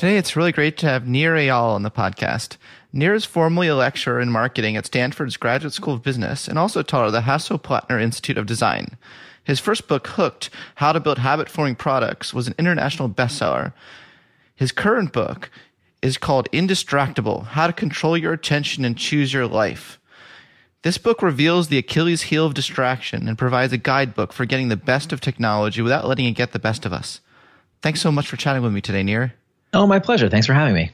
Today, it's really great to have Nir Eyal on the podcast. Nir is formerly a lecturer in marketing at Stanford's Graduate School of Business and also taught at the Hasso-Plattner Institute of Design. His first book, Hooked How to Build Habit Forming Products, was an international bestseller. His current book is called Indistractable How to Control Your Attention and Choose Your Life. This book reveals the Achilles heel of distraction and provides a guidebook for getting the best of technology without letting it get the best of us. Thanks so much for chatting with me today, Nir. Oh, my pleasure. Thanks for having me.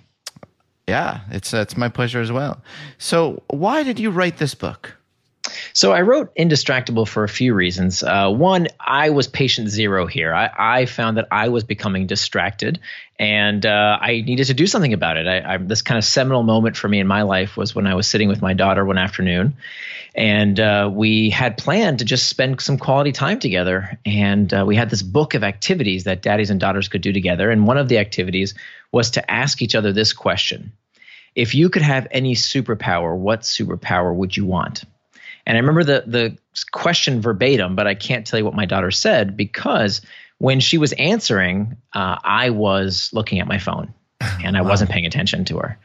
Yeah, it's it's my pleasure as well. So, why did you write this book? So I wrote Indistractable for a few reasons. Uh, one, I was patient zero here. I, I, found that I was becoming distracted, and uh, I needed to do something about it. I, I, this kind of seminal moment for me in my life was when I was sitting with my daughter one afternoon, and uh, we had planned to just spend some quality time together. And uh, we had this book of activities that daddies and daughters could do together. And one of the activities was to ask each other this question: If you could have any superpower, what superpower would you want? And I remember the the question verbatim, but I can't tell you what my daughter said because when she was answering, uh, I was looking at my phone and I wow. wasn't paying attention to her.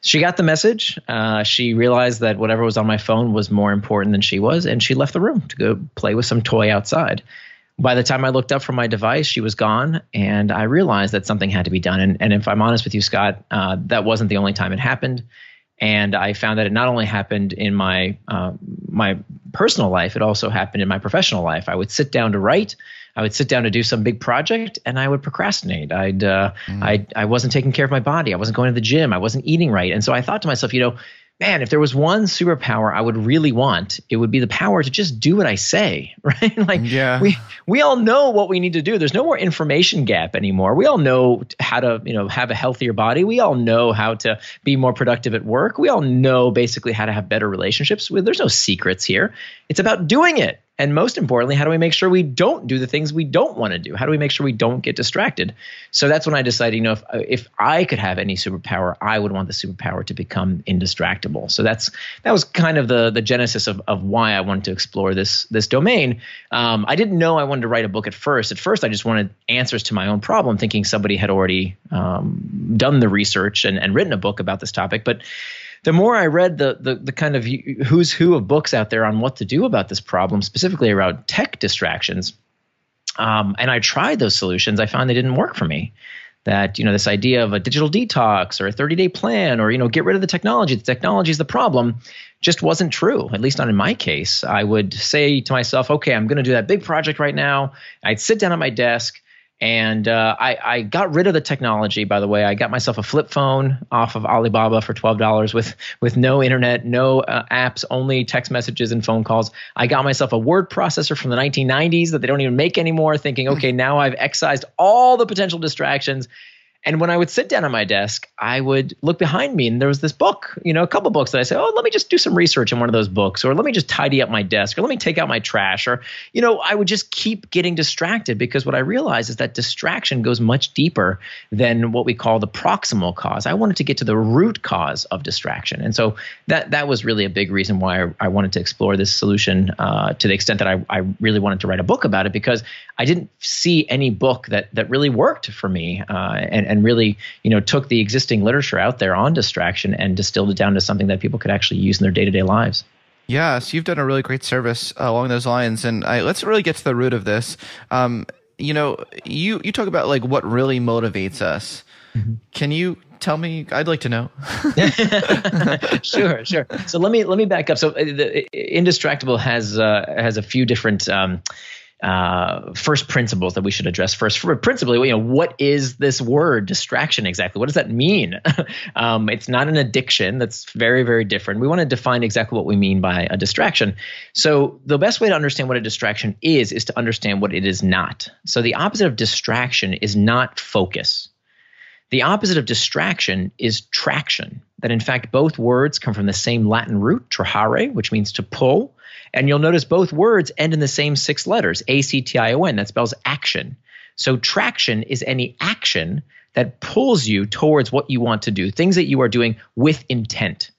She got the message. Uh, she realized that whatever was on my phone was more important than she was, and she left the room to go play with some toy outside. By the time I looked up from my device, she was gone, and I realized that something had to be done. And, and if I'm honest with you, Scott, uh, that wasn't the only time it happened and I found that it not only happened in my uh, my personal life, it also happened in my professional life. I would sit down to write, I would sit down to do some big project, and I would procrastinate. I'd uh, mm. I I wasn't taking care of my body. I wasn't going to the gym. I wasn't eating right, and so I thought to myself, you know, man, if there was one superpower I would really want, it would be the power to just do what I say, right? like yeah. we we all know what we need to do. There's no more information gap anymore. We all know how to, you know, have a healthier body. We all know how to be more productive at work. We all know basically how to have better relationships. There's no secrets here. It's about doing it. And most importantly, how do we make sure we don't do the things we don't want to do? How do we make sure we don't get distracted? So that's when I decided, you know, if, if I could have any superpower, I would want the superpower to become indistractable. So that's that was kind of the the genesis of, of why I wanted to explore this this domain. Um, I didn't know I wanted to write a book at first. At first, I just wanted answers to my own problem, thinking somebody had already um, done the research and, and written a book about this topic. But the more I read the, the the kind of who's who of books out there on what to do about this problem, specifically around tech distractions, um, and I tried those solutions, I found they didn't work for me. that you know this idea of a digital detox or a 30 day plan or you know get rid of the technology the technology is the problem just wasn't true. At least not in my case. I would say to myself okay i'm going to do that big project right now. I'd sit down at my desk and uh, I, I, got rid of the technology. By the way, I got myself a flip phone off of Alibaba for twelve dollars with with no internet, no uh, apps, only text messages and phone calls. I got myself a word processor from the 1990s that they don't even make anymore. Thinking, okay, now I've excised all the potential distractions and when I would sit down at my desk, I would look behind me and there was this book, you know, a couple books that I said, oh, let me just do some research in one of those books, or let me just tidy up my desk, or let me take out my trash, or, you know, I would just keep getting distracted because what I realized is that distraction goes much deeper than what we call the proximal cause. I wanted to get to the root cause of distraction. And so that that was really a big reason why I, I wanted to explore this solution uh, to the extent that I, I really wanted to write a book about it because I didn't see any book that that really worked for me uh, and and really you know took the existing literature out there on distraction and distilled it down to something that people could actually use in their day to day lives. Yeah, so you've done a really great service uh, along those lines, and I, let's really get to the root of this. Um, you know, you you talk about like what really motivates us. Mm-hmm. Can you tell me? I'd like to know. sure, sure. So let me let me back up. So uh, the, Indistractable has uh, has a few different. Um, uh, first principles that we should address first. Principally, you know, what is this word distraction exactly? What does that mean? um, it's not an addiction. That's very, very different. We want to define exactly what we mean by a distraction. So the best way to understand what a distraction is is to understand what it is not. So the opposite of distraction is not focus. The opposite of distraction is traction. That in fact both words come from the same Latin root, trahere, which means to pull and you'll notice both words end in the same six letters, A C T I O N. That spells action. So traction is any action that pulls you towards what you want to do, things that you are doing with intent.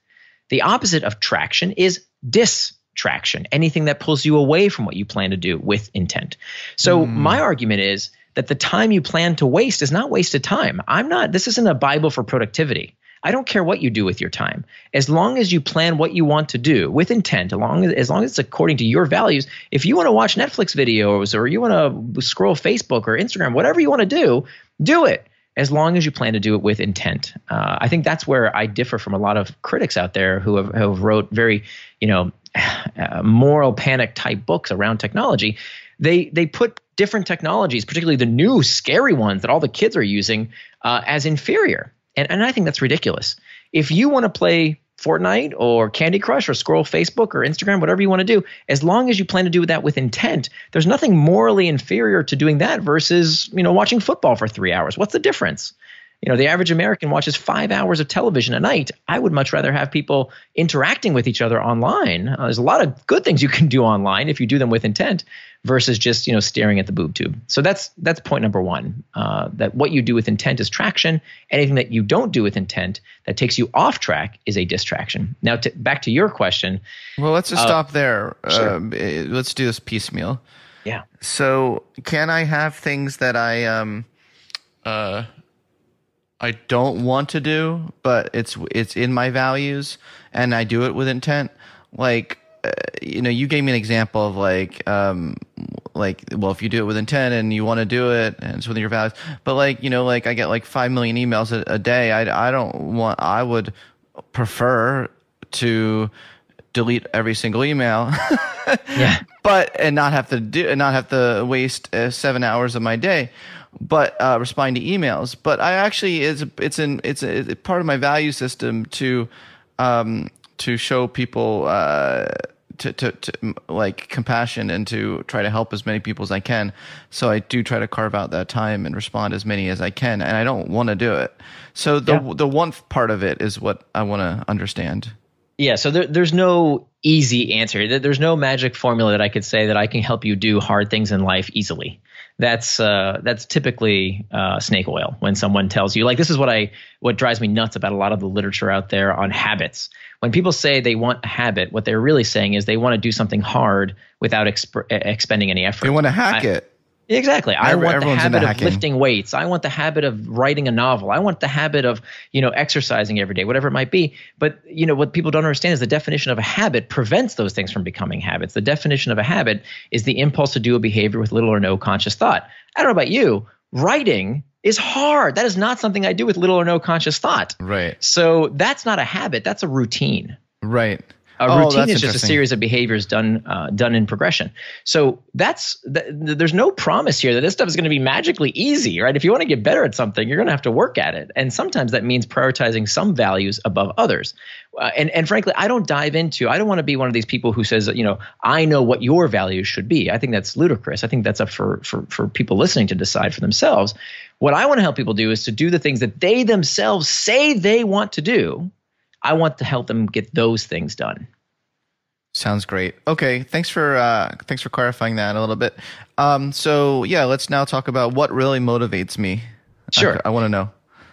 The opposite of traction is distraction, anything that pulls you away from what you plan to do with intent. So mm. my argument is that the time you plan to waste is not wasted time. I'm not, this isn't a Bible for productivity. I don't care what you do with your time. As long as you plan what you want to do with intent, as long as, as long as it's according to your values, if you want to watch Netflix videos or you want to scroll Facebook or Instagram, whatever you want to do, do it as long as you plan to do it with intent. Uh, I think that's where I differ from a lot of critics out there who have, have wrote very, you know, uh, moral panic type books around technology. They they put different technologies, particularly the new scary ones that all the kids are using, uh, as inferior. And, and I think that's ridiculous. If you want to play Fortnite or Candy Crush or scroll Facebook or Instagram, whatever you want to do, as long as you plan to do that with intent, there's nothing morally inferior to doing that versus, you know, watching football for three hours. What's the difference? You know the average american watches five hours of television a night. I would much rather have people interacting with each other online. Uh, there's a lot of good things you can do online if you do them with intent versus just you know staring at the boob tube. So that's that's point number one uh, that what you do with intent is traction. Anything that you don't do with intent that takes you off track is a distraction. Now to, back to your question well let's just uh, stop there. sure. Uh, eh, let's do this piecemeal. Yeah. So can i have things that i um uh I don't want to do, but it's it's in my values, and I do it with intent. Like, uh, you know, you gave me an example of like, um, like, well, if you do it with intent and you want to do it, and it's within your values. But like, you know, like I get like five million emails a, a day. I I don't want. I would prefer to delete every single email. yeah. But and not have to do and not have to waste uh, seven hours of my day but uh, responding to emails. But I actually it's it's an it's a, it's part of my value system to um, to show people uh, to, to, to like compassion and to try to help as many people as I can. So I do try to carve out that time and respond as many as I can, and I don't want to do it. So the yeah. the one part of it is what I want to understand. Yeah, so there, there's no easy answer. There's no magic formula that I could say that I can help you do hard things in life easily that's uh, that's typically uh, snake oil when someone tells you like this is what I what drives me nuts about a lot of the literature out there on habits. When people say they want a habit, what they're really saying is they want to do something hard without exp- expending any effort. They want to hack I, it. Exactly. I want the habit of hacking. lifting weights. I want the habit of writing a novel. I want the habit of, you know, exercising every day, whatever it might be. But, you know, what people don't understand is the definition of a habit prevents those things from becoming habits. The definition of a habit is the impulse to do a behavior with little or no conscious thought. I don't know about you, writing is hard. That is not something I do with little or no conscious thought. Right. So that's not a habit. That's a routine. Right. A Oh, routine is just a series of behaviors done uh, done in progression. So that's th- th- there's no promise here that this stuff is going to be magically easy, right? If you want to get better at something, you're going to have to work at it, and sometimes that means prioritizing some values above others. Uh, and and frankly, I don't dive into. I don't want to be one of these people who says, you know, I know what your values should be. I think that's ludicrous. I think that's up for for for people listening to decide for themselves. What I want to help people do is to do the things that they themselves say they want to do. I want to help them get those things done. Sounds great. Okay, thanks for uh, thanks for clarifying that a little bit. Um, so yeah, let's now talk about what really motivates me. Sure. I, want to know.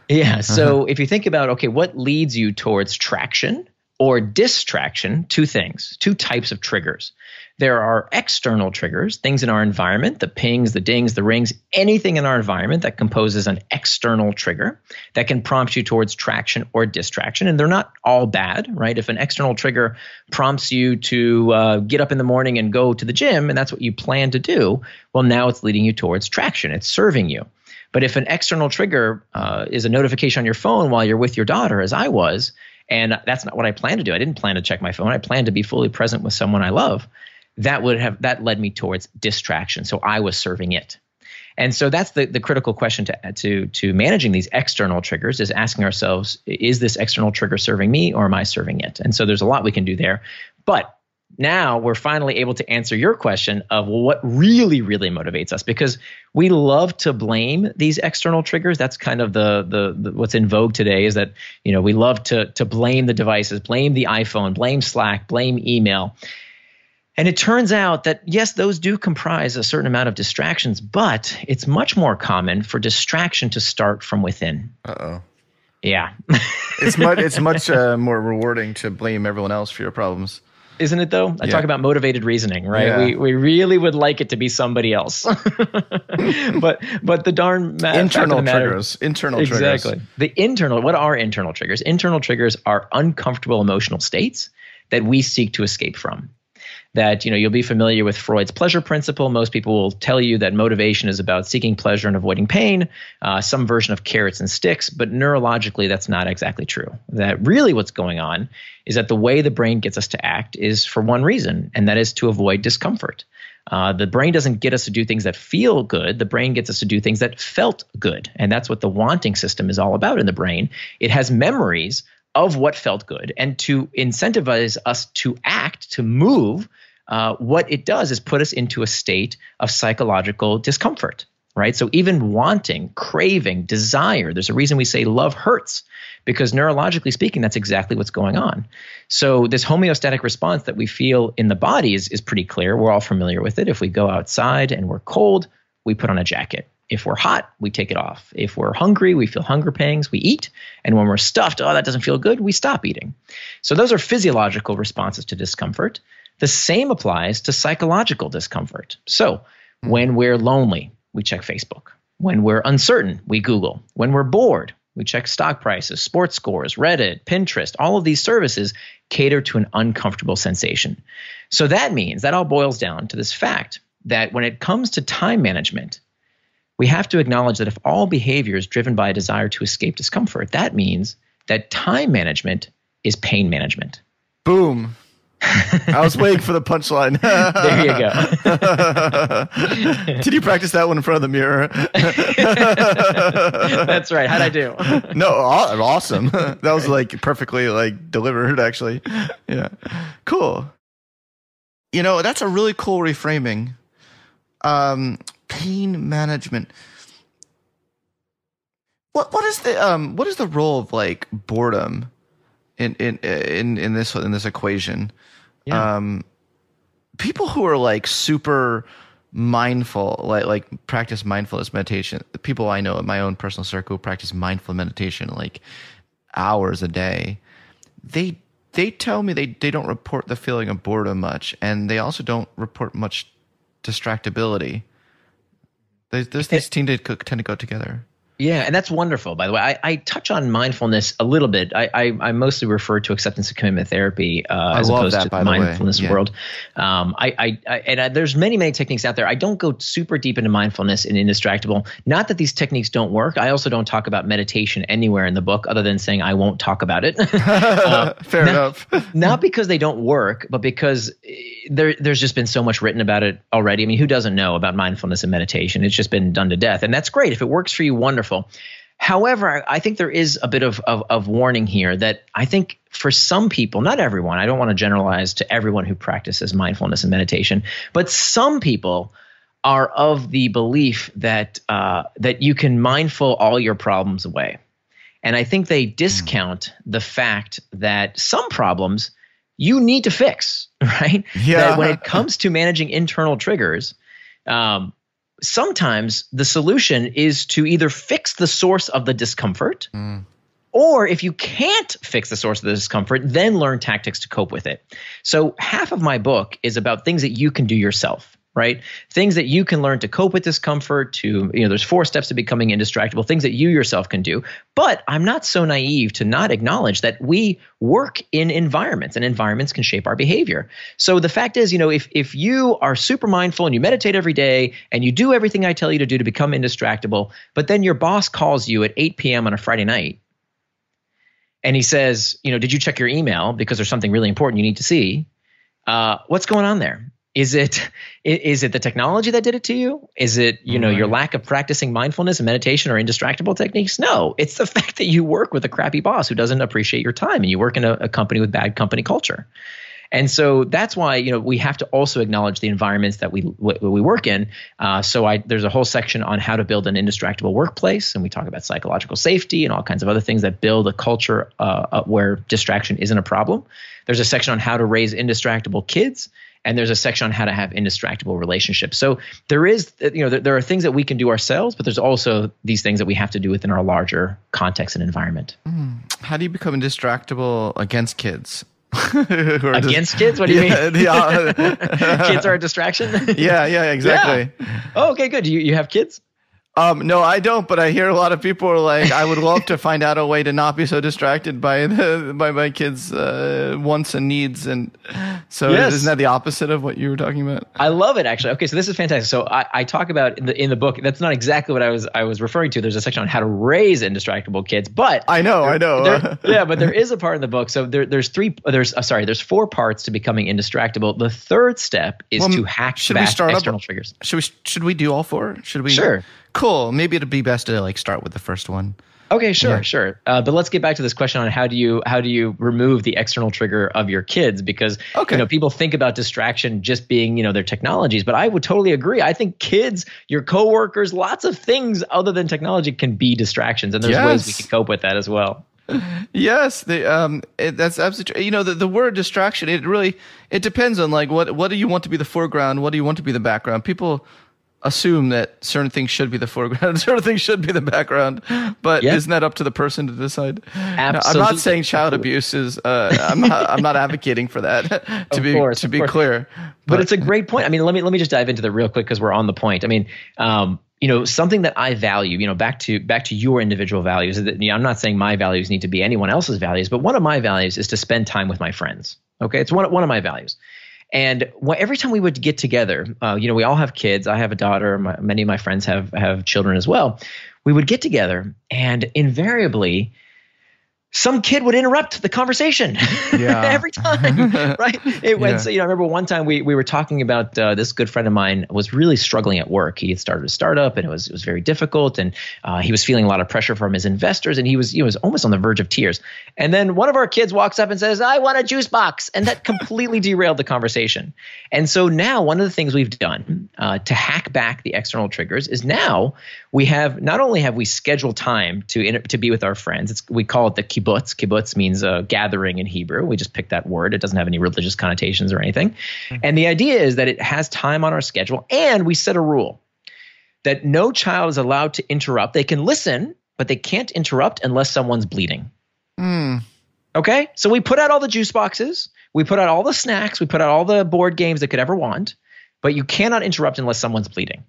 Yeah. So if you think about, okay, what leads you towards traction or distraction? Two things, two types of triggers. There are external triggers, things in our environment, the pings, the dings, the rings, anything in our environment that composes an external trigger that can prompt you towards traction or distraction. And they're not all bad, right? If an external trigger prompts you to uh, get up in the morning and go to the gym, and that's what you plan to do, well, now it's leading you towards traction. It's serving you. But if an external trigger uh, is a notification on your phone while you're with your daughter, as I was, and that's not what I planned to do. I didn't plan to check my phone. I planned to be fully present with someone I love. That would have that led me towards distraction. So I was serving it. And so that's the, the critical question to, to, to managing these external triggers is asking ourselves, is this external trigger serving me or am I serving it? And so there's a lot we can do there. But now we're finally able to answer your question of well, what really, really motivates us because we love to blame these external triggers. That's kind of the, the, the what's in vogue today is that you know we love to to blame the devices, blame the iPhone, blame Slack, blame email. And it turns out that yes, those do comprise a certain amount of distractions, but it's much more common for distraction to start from within. Uh oh. Yeah. It's much it's much uh, more rewarding to blame everyone else for your problems. Isn't it though? I Yeah. talk about motivated reasoning, right? Yeah. We we really would like it to be somebody else. but but the darn ma- internal the matter- triggers. Internal exactly. triggers. The internal what are internal triggers? Internal triggers are uncomfortable emotional states that we seek to escape from. That you know you'll be familiar with Freud's pleasure principle. Most people will tell you that motivation is about seeking pleasure and avoiding pain. Uh, some version of carrots and sticks, but neurologically that's not exactly true. That really what's going on is that the way the brain gets us to act is for one reason, and that is to avoid discomfort. Uh, the brain doesn't get us to do things that feel good. The brain gets us to do things that felt good. And that's what the wanting system is all about in the brain. It has memories of what felt good. And to incentivize us to act, to move, uh, what it does is put us into a state of psychological discomfort, right? So even wanting, craving, desire, there's a reason we say love hurts because neurologically speaking, that's exactly what's going on. So this homeostatic response that we feel in the body is, is pretty clear. We're all familiar with it. If we go outside and we're cold, we put on a jacket. If we're hot, we take it off. If we're hungry, we feel hunger pangs, we eat. And when we're stuffed, oh, that doesn't feel good, we stop eating. So those are physiological responses to discomfort. The same applies to psychological discomfort. So hmm. when we're lonely, we check Facebook. When we're uncertain, we Google. When we're bored, we check stock prices, sports scores, Reddit, Pinterest. All of these services cater to an uncomfortable sensation. So that means that all boils down to this fact that when it comes to time management, we have to acknowledge that if all behavior is driven by a desire to escape discomfort, that means that time management is pain management. Boom. I was waiting for the punchline. There you go. Did you practice that one in front of the mirror? That's right. How'd I do? no, awesome. That was like perfectly like delivered actually. Yeah. Cool. You know, that's a really cool reframing. Um pain management. What what is the um what is the role of like boredom in in in in this in this equation? Yeah. Um people who are like super mindful like like practice mindfulness meditation the people i know in my own personal circle practice mindful meditation like hours a day they they tell me they they don't report the feeling of boredom much and they also don't report much distractibility they, those these tend to tend to go together Yeah, and that's wonderful. By the way, I, I touch on mindfulness a little bit. I, I, I mostly refer to acceptance and commitment therapy uh, as opposed that, to the mindfulness Yeah. world. Um, I, I, and I, there's many many techniques out there. I don't go super deep into mindfulness and Indistractable. Not that these techniques don't work. I also don't talk about meditation anywhere in the book, other than saying I won't talk about it. Fair enough. not because they don't work, but because eh, there, there's just been so much written about it already. I mean, who doesn't know about mindfulness and meditation? It's just been done to death, and that's great. If it works for you, wonderful. However, I think there is a bit of, of, of warning here that I think for some people, not everyone, I don't want to generalize to everyone who practices mindfulness and meditation, but some people are of the belief that uh, that you can mindful all your problems away. And I think they discount the fact that some problems you need to fix, right? Yeah. That when it comes to managing internal triggers, um, sometimes the solution is to either fix the source of the discomfort, or if you can't fix the source of the discomfort, then learn tactics to cope with it. So, half of my book is about things that you can do yourself. Right, things that you can learn to cope with discomfort. To you know, there's four steps to becoming indistractable. Things that you yourself can do. But I'm not so naive to not acknowledge that we work in environments, and environments can shape our behavior. So the fact is, you know, if if you are super mindful and you meditate every day and you do everything I tell you to do to become indistractable, but then your boss calls you at 8 p.m. on a Friday night and he says, you know, did you check your email because there's something really important you need to see? Uh, what's going on there? Is it is it the technology that did it to you? Is it you know your lack of practicing mindfulness and meditation or indistractable techniques? No, it's the fact that you work with a crappy boss who doesn't appreciate your time, and you work in a, a company with bad company culture. And so that's why you know we have to also acknowledge the environments that we we work in. Uh, so I there's a whole section on how to build an indistractable workplace, and we talk about psychological safety and all kinds of other things that build a culture uh, uh, where distraction isn't a problem. There's a section on how to raise indistractable kids, and there's a section on how to have indistractable relationships. So there is you know there, there are things that we can do ourselves, but there's also these things that we have to do within our larger context and environment. Mm. How do you become indistractable against kids? Are just- Against kids, what do you yeah, mean? yeah, kids are a distraction. yeah, yeah, exactly. Oh, okay, good. You you have kids? Um, no, I don't, but I hear a lot of people are like, I would love to find out a way to not be so distracted by the by my kids' uh, wants and needs, and so Yes. isn't that the opposite of what you were talking about? I love it actually. Okay, so this is fantastic. So I, I talk about in the in the book. That's not exactly what I was I was referring to. There's a section on how to raise indistractable kids, but I know, I know. there- yeah, but there is a part in the book. So there, there's three. There's uh, sorry. There's four parts to becoming indistractable. The third step is Well, to hack should we back start up- external triggers. Should we should we do all four? Should we? Sure. Cool. Maybe it'd be best to like start with the first one. Okay, sure, Yeah. sure. Uh, but let's get back to this question on how do you how do you remove the external trigger of your kids because Okay. you know people think about distraction just being you know their technologies, but I would totally agree. I think kids, your coworkers, lots of things other than technology can be distractions, and there's ways we can cope with that as well. Yes, the um, it, that's absolutely. You know, the, the word distraction. It really it depends on like what what do you want to be the foreground, what do you want to be the background. People assume that certain things should be the foreground, certain things should be the background, but Yeah. isn't that up to the person to decide? No, I'm not saying child abuse is. Uh, I'm not. I'm not advocating for that. to Of be course, to be course. clear, but it's a great point. I mean, let me let me just dive into that real quick because we're on the point. I mean, um, you know, something that I value, you know, back to back to your individual values. That, you know, I'm not saying my values need to be anyone else's values, but one of my values is to spend time with my friends. Okay, it's one one of my values. And wh- every time we would get together, uh, you know, we all have kids. I have a daughter. My, many of my friends have have children as well. We would get together, and invariably, some kid would interrupt the conversation Yeah. every time, right? It went. Yeah. So, you know, I remember one time we we were talking about uh, this good friend of mine was really struggling at work. He had started a startup, and it was it was very difficult, and uh, he was feeling a lot of pressure from his investors, and he was he was almost on the verge of tears. And then one of our kids walks up and says, "I want a juice box," and that completely derailed the conversation. And so now one of the things we've done uh, to hack back the external triggers is now we have not only have we scheduled time to to be with our friends. It's we call it the kibbutz. Kibbutz means a gathering in Hebrew. We just picked that word. It doesn't have any religious connotations or anything. And the idea is that it has time on our schedule, and we set a rule that no child is allowed to interrupt. They can listen, but they can't interrupt unless someone's bleeding. Hmm. Okay. So we put out all the juice boxes, we put out all the snacks, we put out all the board games they could ever want, but you cannot interrupt unless someone's bleeding.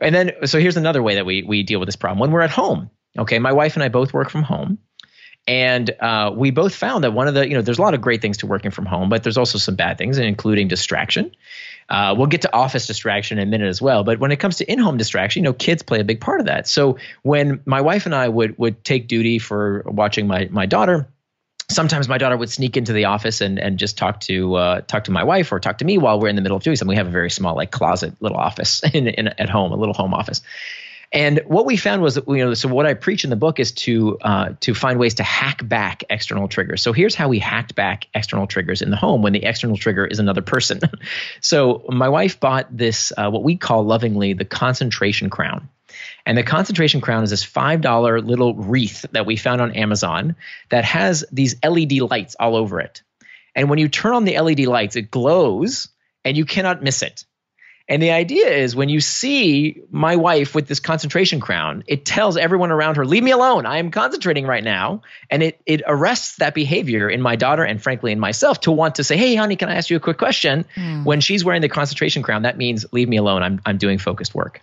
And then, so here's another way that we we deal with this problem when we're at home. Okay, my wife and I both work from home. And uh, we both found that one of the, you know, there's a lot of great things to working from home, but there's also some bad things, including distraction. Uh, we'll get to office distraction in a minute as well. But when it comes to in-home distraction, you know, kids play a big part of that. So when my wife and I would would take duty for watching my my daughter, sometimes my daughter would sneak into the office and, and just talk to uh, talk to my wife or talk to me while we're in the middle of doing something. We have a very small like closet little office in, in at home, a little home office. And what we found was that you know, so what I preach in the book is to uh, to find ways to hack back external triggers. So here's how we hacked back external triggers in the home when the external trigger is another person. so my wife bought this uh, what we call lovingly the concentration crown. And the concentration crown is this $5 little wreath that we found on Amazon that has these LED lights all over it. And when you turn on the LED lights, it glows and you cannot miss it. And the idea is when you see my wife with this concentration crown, it tells everyone around her, leave me alone. I am concentrating right now. And it, it arrests that behavior in my daughter and frankly in myself to want to say, hey, honey, can I ask you a quick question? Mm. When she's wearing the concentration crown, that means leave me alone. I'm, I'm doing focused work.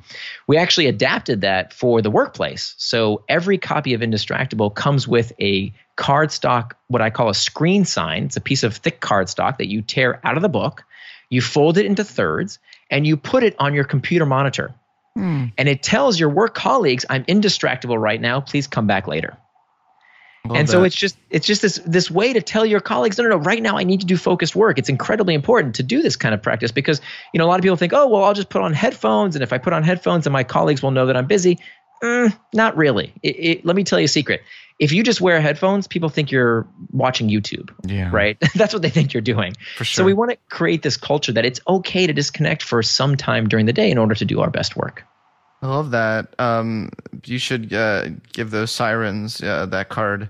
We actually adapted that for the workplace. So every copy of Indistractable comes with a cardstock, what I call a screen sign. It's a piece of thick cardstock that you tear out of the book. You fold it into thirds and you put it on your computer monitor. Hmm. And it tells your work colleagues, I'm indistractable right now. Please come back later. and that. so it's just it's just this this way to tell your colleagues, no, no, no, right now I need to do focused work. It's incredibly important to do this kind of practice because you know a lot of people think, oh, well, I'll just put on headphones, and if I put on headphones, then my colleagues will know that I'm busy. Mm, not really. It, it, let me tell you a secret if you just wear headphones, people think you're watching YouTube. Yeah. Right. That's what they think you're doing. For sure. So we want to create this culture that it's okay to disconnect for some time during the day in order to do our best work. I love that. Um, you should uh, give those sirens uh, that card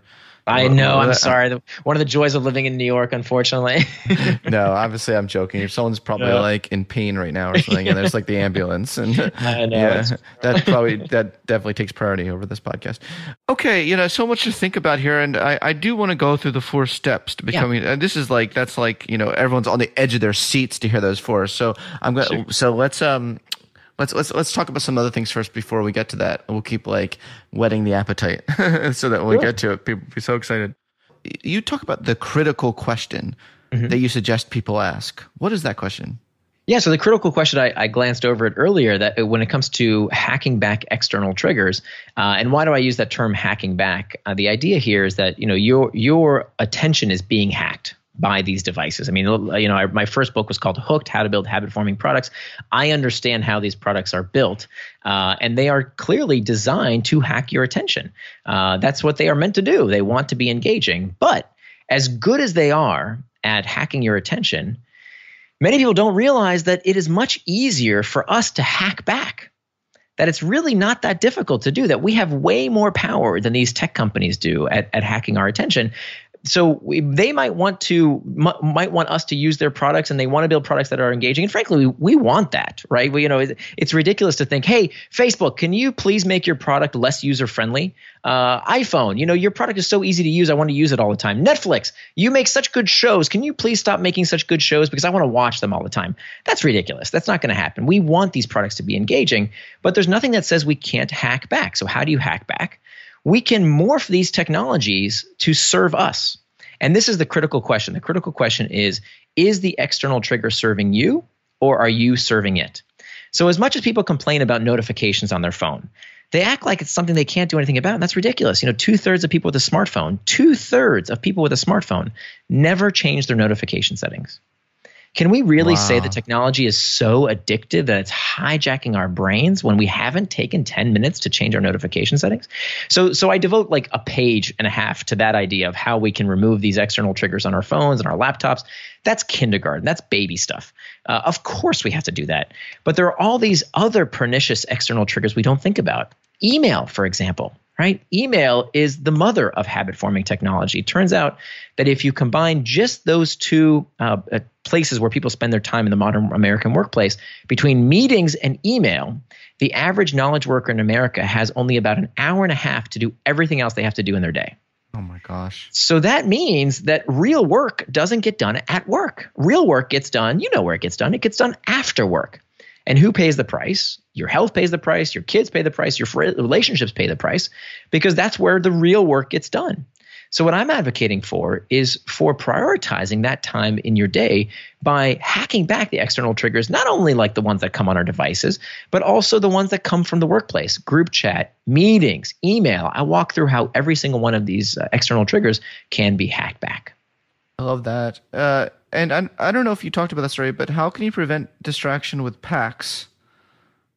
I know. I'm sorry. One of the joys of living in New York, unfortunately. no, obviously I'm joking. Someone's probably yeah. like in pain right now or something, and there's like the ambulance, and I know. Yeah, that probably that definitely takes priority over this podcast. Okay, you know, so much to think about here, and I, I do want to go through the four steps to becoming. Yeah. this is like that's like you know everyone's on the edge of their seats to hear those four. So I'm gonna. Sure. So let's um let's let's let's talk about some other things first before we get to that. We'll keep like whetting the appetite so that when we get to it, people be so excited. You talk about the critical question mm-hmm. that you suggest people ask. What is that question? Yeah, so the critical question I, I, glanced over it earlier that when it comes to hacking back external triggers, uh, and why do I use that term hacking back? Uh, the idea here is that you know your your attention is being hacked by these devices. I mean, you know, I, my first book was called Hooked: How to Build Habit-Forming Products. I understand how these products are built, uh, and they are clearly designed to hack your attention. Uh, that's what they are meant to do. They want to be engaging, but as good as they are at hacking your attention, many people don't realize that it is much easier for us to hack back that it's really not that difficult to do that we have way more power than these tech companies do at, at hacking our attention so we, they might want to m- might want us to use their products and they want to build products that are engaging. And frankly we, we want that right? We, you know it, it's ridiculous to think hey facebook can you please make your product less user friendly uh, iphone you know your product is so easy to use i want to use it all the time. Netflix you make such good shows. Can you please stop making such good shows because i want to watch them all the time? That's ridiculous. That's not going to happen. We want these products to be engaging but there's nothing that says we can't hack back. So how do you hack back we can morph these technologies to serve us. And this is the critical question. The critical question is Is the external trigger serving you or are you serving it? So, as much as people complain about notifications on their phone, they act like it's something they can't do anything about. And that's ridiculous. You know, two thirds of people with a smartphone, two thirds of people with a smartphone never change their notification settings. Can we really wow. say the technology is so addictive that it's hijacking our brains when we haven't taken 10 minutes to change our notification settings? So so I devote like a page and a half to that idea of how we can remove these external triggers on our phones and our laptops. That's kindergarten. That's baby stuff. Uh, of course we have to do that. But there are all these other pernicious external triggers we don't think about. Email, for example right? Email is the mother of habit forming technology. It turns out that if you combine just those two uh, uh, places where people spend their time in the modern American workplace, between meetings and email, the average knowledge worker in America has only about an hour and a half to do everything else they have to do in their day. Oh my gosh. So that means that real work doesn't get done at work. Real work gets done, you know where it gets done, it gets done after work. And who pays the price? Your health pays the price, your kids pay the price, your relationships pay the price, because that's where the real work gets done. So, what I'm advocating for is for prioritizing that time in your day by hacking back the external triggers, not only like the ones that come on our devices, but also the ones that come from the workplace, group chat, meetings, email. I walk through how every single one of these uh, external triggers can be hacked back. I love that. Uh, and I, I don't know if you talked about this already, but how can you prevent distraction with pacts?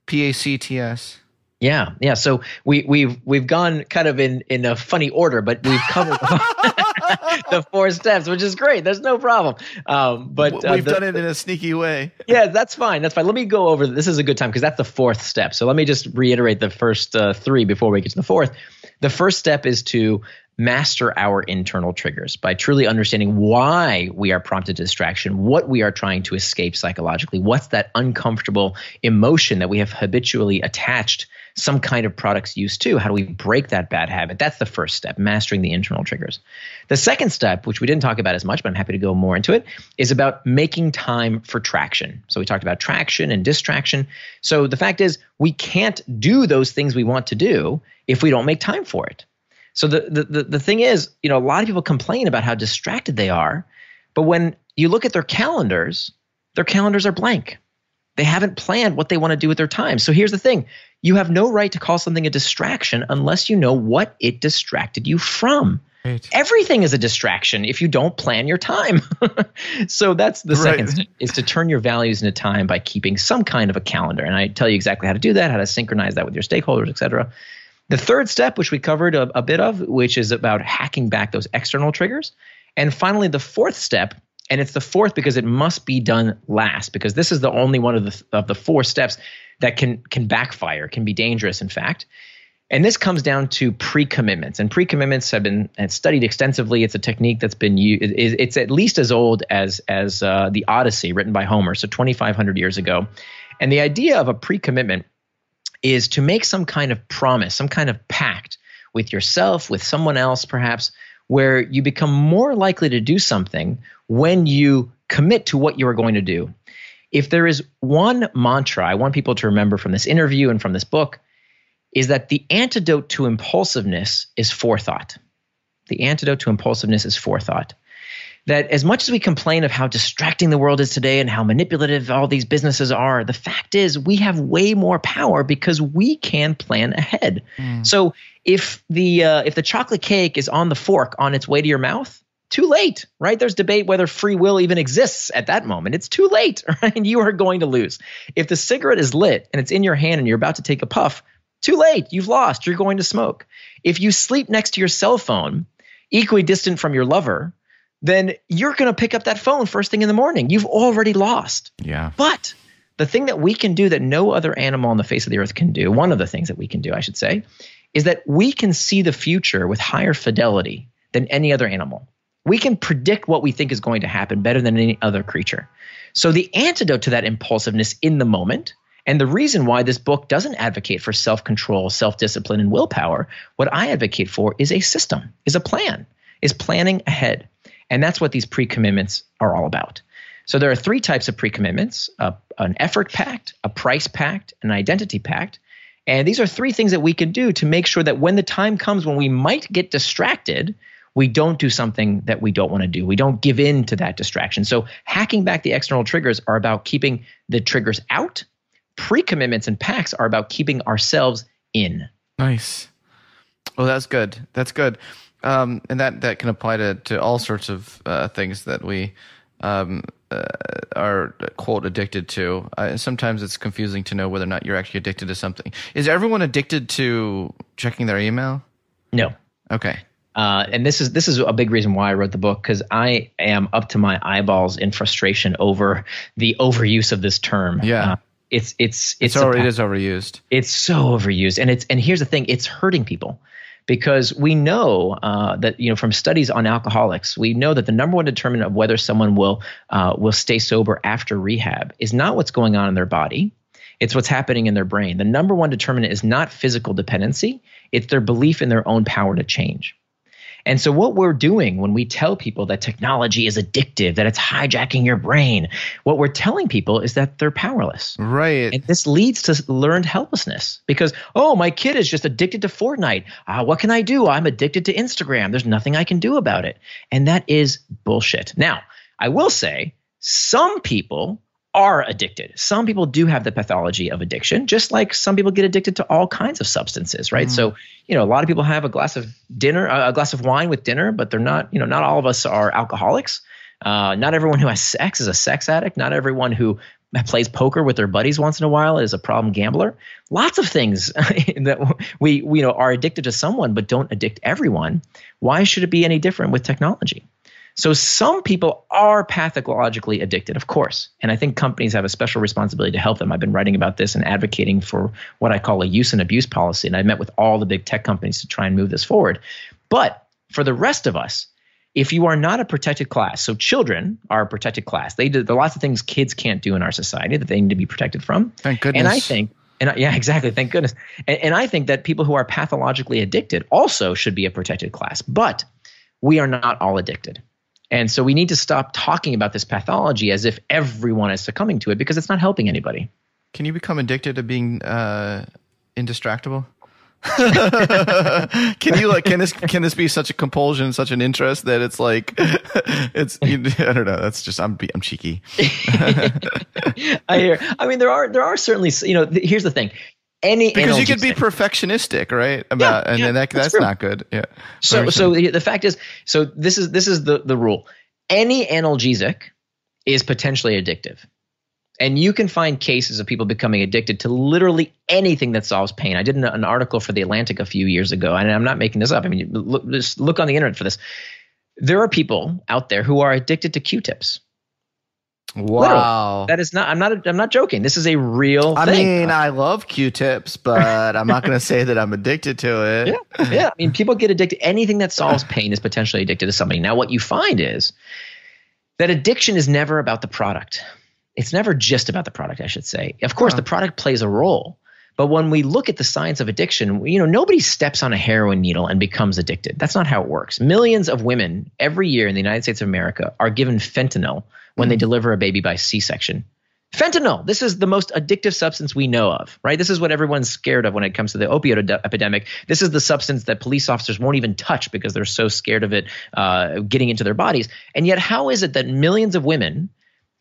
P A C T S. Yeah, yeah. So we we've we've gone kind of in in a funny order, but we've covered the four steps, which is great. There's no problem. Um, but uh, we've the, done it in a sneaky way. Yeah, that's fine. That's fine. Let me go over. This is a good time because that's the fourth step. So let me just reiterate the first uh, three before we get to the fourth. The first step is to master our internal triggers by truly understanding why we are prompted to distraction, what we are trying to escape psychologically, what's that uncomfortable emotion that we have habitually attached some kind of product's use to. How do we break that bad habit? That's the first step, mastering the internal triggers. The second step, which we didn't talk about as much, but I'm happy to go more into it, is about making time for traction. So we talked about traction and distraction. So the fact is, we can't do those things we want to do if we don't make time for it. So the, the the the thing is, you know, a lot of people complain about how distracted they are, but when you look at their calendars, their calendars are blank. They haven't planned what they want to do with their time. So here's the thing you have no right to call something a distraction unless you know what it distracted you from. Right. Everything is a distraction if you don't plan your time. so that's the right. second is to turn your values into time by keeping some kind of a calendar. And I tell you exactly how to do that, how to synchronize that with your stakeholders, et cetera. The third step, which we covered a, a bit of, which is about hacking back those external triggers. And finally, the fourth step and it's the fourth because it must be done last because this is the only one of the of the four steps that can can backfire can be dangerous in fact. And this comes down to pre-commitments. And pre-commitments have been studied extensively. It's a technique that's been used it's at least as old as as uh, the odyssey written by homer so 2500 years ago. And the idea of a pre-commitment is to make some kind of promise some kind of pact with yourself with someone else perhaps where you become more likely to do something when you commit to what you are going to do. If there is one mantra I want people to remember from this interview and from this book, is that the antidote to impulsiveness is forethought. The antidote to impulsiveness is forethought. That as much as we complain of how distracting the world is today and how manipulative all these businesses are, the fact is we have way more power because we can plan ahead. Mm. So if the uh, if the chocolate cake is on the fork on its way to your mouth, too late, right? There's debate whether free will even exists at that moment. It's too late, right? And you are going to lose. If the cigarette is lit and it's in your hand and you're about to take a puff, too late. You've lost. You're going to smoke. If you sleep next to your cell phone, equidistant from your lover, then you're going to pick up that phone first thing in the morning. You've already lost. Yeah. But the thing that we can do that no other animal on the face of the earth can do, one of the things that we can do, I should say, is that we can see the future with higher fidelity than any other animal we can predict what we think is going to happen better than any other creature. So, the antidote to that impulsiveness in the moment, and the reason why this book doesn't advocate for self control, self discipline, and willpower, what I advocate for is a system, is a plan, is planning ahead. And that's what these pre commitments are all about. So, there are three types of pre commitments an effort pact, a price pact, an identity pact. And these are three things that we can do to make sure that when the time comes when we might get distracted, we don't do something that we don't want to do. We don't give in to that distraction. So hacking back the external triggers are about keeping the triggers out. Pre-commitments and pacts are about keeping ourselves in. Nice. Well, that's good. That's good. Um, and that, that can apply to, to all sorts of uh, things that we um, uh, are quote addicted to. Uh, sometimes it's confusing to know whether or not you're actually addicted to something. Is everyone addicted to checking their email? No. Okay. Uh, and this is this is a big reason why I wrote the book because I am up to my eyeballs in frustration over the overuse of this term. Yeah. Uh, it's it's it's, it's already, it is overused. It's so overused, and it's and here's the thing: it's hurting people because we know uh, that you know from studies on alcoholics, we know that the number one determinant of whether someone will uh, will stay sober after rehab is not what's going on in their body. It's what's happening in their brain. The number one determinant is not physical dependency; it's their belief in their own power to change. And so, what we're doing when we tell people that technology is addictive, that it's hijacking your brain, what we're telling people is that they're powerless. Right. And this leads to learned helplessness because, oh, my kid is just addicted to Fortnite. Uh, what can I do? I'm addicted to Instagram. There's nothing I can do about it. And that is bullshit. Now, I will say, some people are addicted. Some people do have the pathology of addiction, just like some people get addicted to all kinds of substances, right? Mm. So, you know, a lot of people have a glass of dinner, a glass of wine with dinner, but they're not, you know, not all of us are alcoholics. Uh, not everyone who has sex is a sex addict. Not everyone who plays poker with their buddies once in a while is a problem gambler. Lots of things that we, we you know are addicted to someone, but don't addict everyone. Why should it be any different with technology? So some people are pathologically addicted, of course. And I think companies have a special responsibility to help them. I've been writing about this and advocating for what I call a use and abuse policy. And I've met with all the big tech companies to try and move this forward. But for the rest of us, if you are not a protected class, so children are a protected class. They do there are lots of things kids can't do in our society that they need to be protected from. Thank goodness. And I think and I, yeah, exactly. Thank goodness. And, and I think that people who are pathologically addicted also should be a protected class. But we are not all addicted. And so we need to stop talking about this pathology as if everyone is succumbing to it because it's not helping anybody. Can you become addicted to being uh, indistractable? can you like can this can this be such a compulsion, such an interest that it's like it's I don't know. That's just I'm I'm cheeky. I hear. I mean, there are there are certainly you know. Here's the thing any because you could be perfectionistic, right? About yeah, and yeah, that, that's, that's not good. Yeah. So so the, the fact is, so this is this is the the rule. Any analgesic is potentially addictive. And you can find cases of people becoming addicted to literally anything that solves pain. I did an, an article for The Atlantic a few years ago, and I'm not making this up. I mean, look, just look on the internet for this. There are people out there who are addicted to Q-tips. Wow, Literally. that is not. I'm not. I'm not joking. This is a real. I thing. mean, I love Q-tips, but I'm not going to say that I'm addicted to it. Yeah, yeah. I mean, people get addicted. Anything that solves pain is potentially addicted to somebody. Now, what you find is that addiction is never about the product. It's never just about the product. I should say. Of course, huh. the product plays a role, but when we look at the science of addiction, you know, nobody steps on a heroin needle and becomes addicted. That's not how it works. Millions of women every year in the United States of America are given fentanyl when they deliver a baby by C-section. Fentanyl, this is the most addictive substance we know of, right? This is what everyone's scared of when it comes to the opioid ad- epidemic. This is the substance that police officers won't even touch because they're so scared of it uh, getting into their bodies. And yet, how is it that millions of women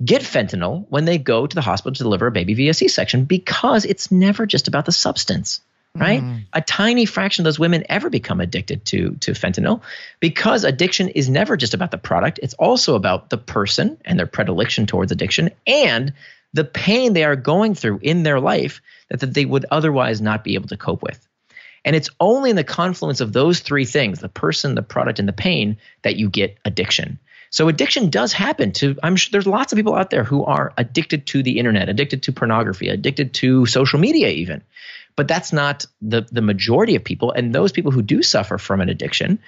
get fentanyl when they go to the hospital to deliver a baby via C section? Because it's never just about the substance right? Mm. A tiny fraction of those women ever become addicted to to fentanyl because addiction is never just about the product, it's also about the person and their predilection towards addiction and the pain they are going through in their life that, that they would otherwise not be able to cope with. And it's only in the confluence of those three things, the person, the product and the pain that you get addiction. So addiction does happen to I'm sure there's lots of people out there who are addicted to the internet, addicted to pornography, addicted to social media even. But that's not the the majority of people. And those people who do suffer from an addiction,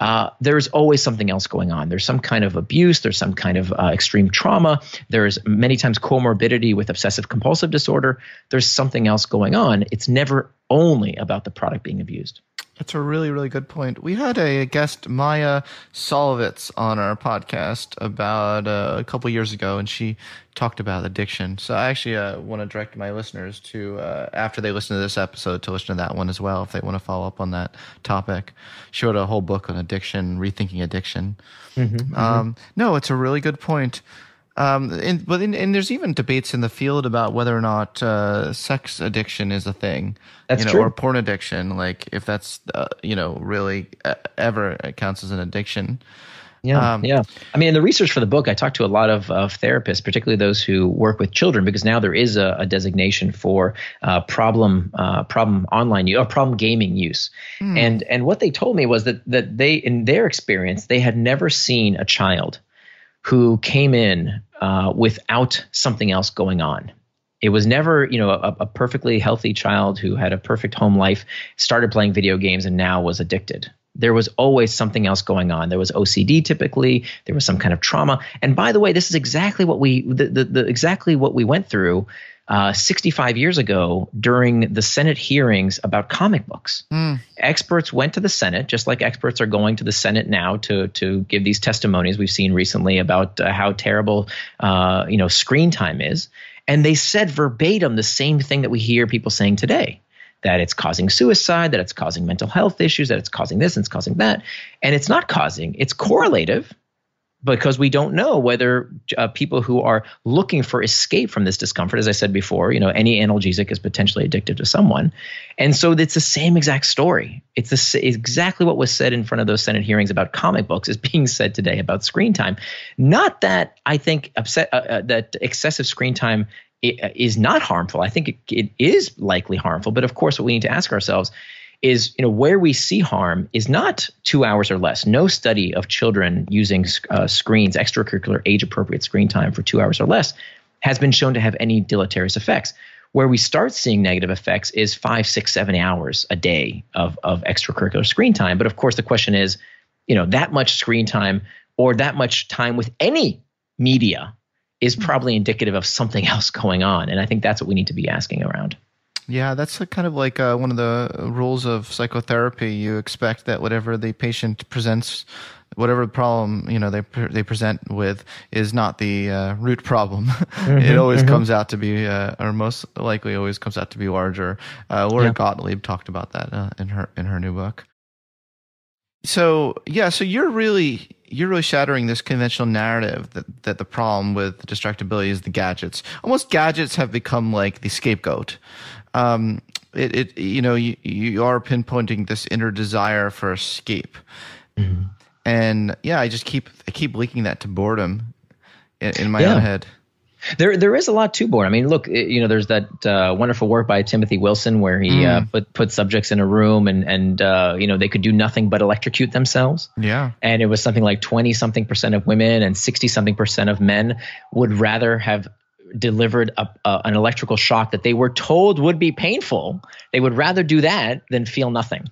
uh, there's always something else going on. There's some kind of abuse. There's some kind of uh, extreme trauma. There's many times comorbidity with obsessive compulsive disorder. There's something else going on. It's never only about the product being abused. That's a really, really good point. We had a guest, Maia Szalavitz, on our podcast about uh, a couple years ago, and she talked about addiction. So I actually uh, want to direct my listeners to, uh, after they listen to this episode, to listen to that one as well if they want to follow up on that topic. She wrote a whole book on addiction, rethinking addiction. Mm-hmm, um, mm-hmm. No, it's a really good point. Um, and, but in, and there's even debates in the field about whether or not uh, sex addiction is a thing, that's you know, true. or porn addiction, like if that's uh, you know really uh, ever counts as an addiction. Yeah, um, yeah. I mean, in the research for the book, I talked to a lot of, of therapists, particularly those who work with children, because now there is a, a designation for uh, problem uh, problem online use or problem gaming use. Mm. And and what they told me was that that they, in their experience, they had never seen a child who came in uh, without something else going on. It was never, you know, a, a, perfectly healthy child who had a perfect home life, started playing video games, and now was addicted. There was always something else going on. There was OCD typically. There was some kind of trauma. And by the way, this is exactly what we, the, the, the exactly what we went through uh, 65 years ago during the Senate hearings about comic books. Mm. Experts went to the Senate, just like experts are going to the Senate now to to give these testimonies we've seen recently about uh, how terrible uh, you know screen time is, and they said verbatim the same thing that we hear people saying today that it's causing suicide, that it's causing mental health issues, that it's causing this and it's causing that. And it's not causing, it's correlative because we don't know whether uh, people who are looking for escape from this discomfort, as I said before, you know, any analgesic is potentially addictive to someone. And so it's the same exact story. It's exactly what was said in front of those Senate hearings about comic books is being said today about screen time. Not that I think upset, uh, uh, that excessive screen time is not harmful. I think it, it is likely harmful. But of course, what we need to ask ourselves is you know where we see harm is not two hours or less. No study of children using uh, screens, extracurricular age appropriate screen time for two hours or less, has been shown to have any deleterious effects. Where we start seeing negative effects is five, six, seven hours a day of, of extracurricular screen time. But of course, the question is, you know, that much screen time or that much time with any media is hmm. probably indicative of something else going on. And I think that's what we need to be asking around. Yeah, that's kind of like uh, one of the rules of psychotherapy. You expect that whatever the patient presents, whatever problem you know they they present with, is not the uh, root problem. Mm-hmm, it always mm-hmm. comes out to be, uh, or most likely, always comes out to be larger. Uh, Lori yeah. Gottlieb talked about that uh, in her in her new book. So yeah, so you're really you're really shattering this conventional narrative that, that the problem with distractibility is the gadgets. Almost gadgets have become like the scapegoat um, it, it you know you, you are pinpointing this inner desire for escape mm-hmm. and yeah i just keep i keep linking that to boredom in, in my yeah. own head there, there is a lot to boredom. I mean, look, you know, there's that uh, wonderful work by Timothy Wilson where he mm. uh, put put subjects in a room and and uh, you know they could do nothing but electrocute themselves. Yeah, and it was something like twenty something percent of women and sixty something percent of men would rather have delivered a, an electrical shock that they were told would be painful, they would rather do that than feel nothing.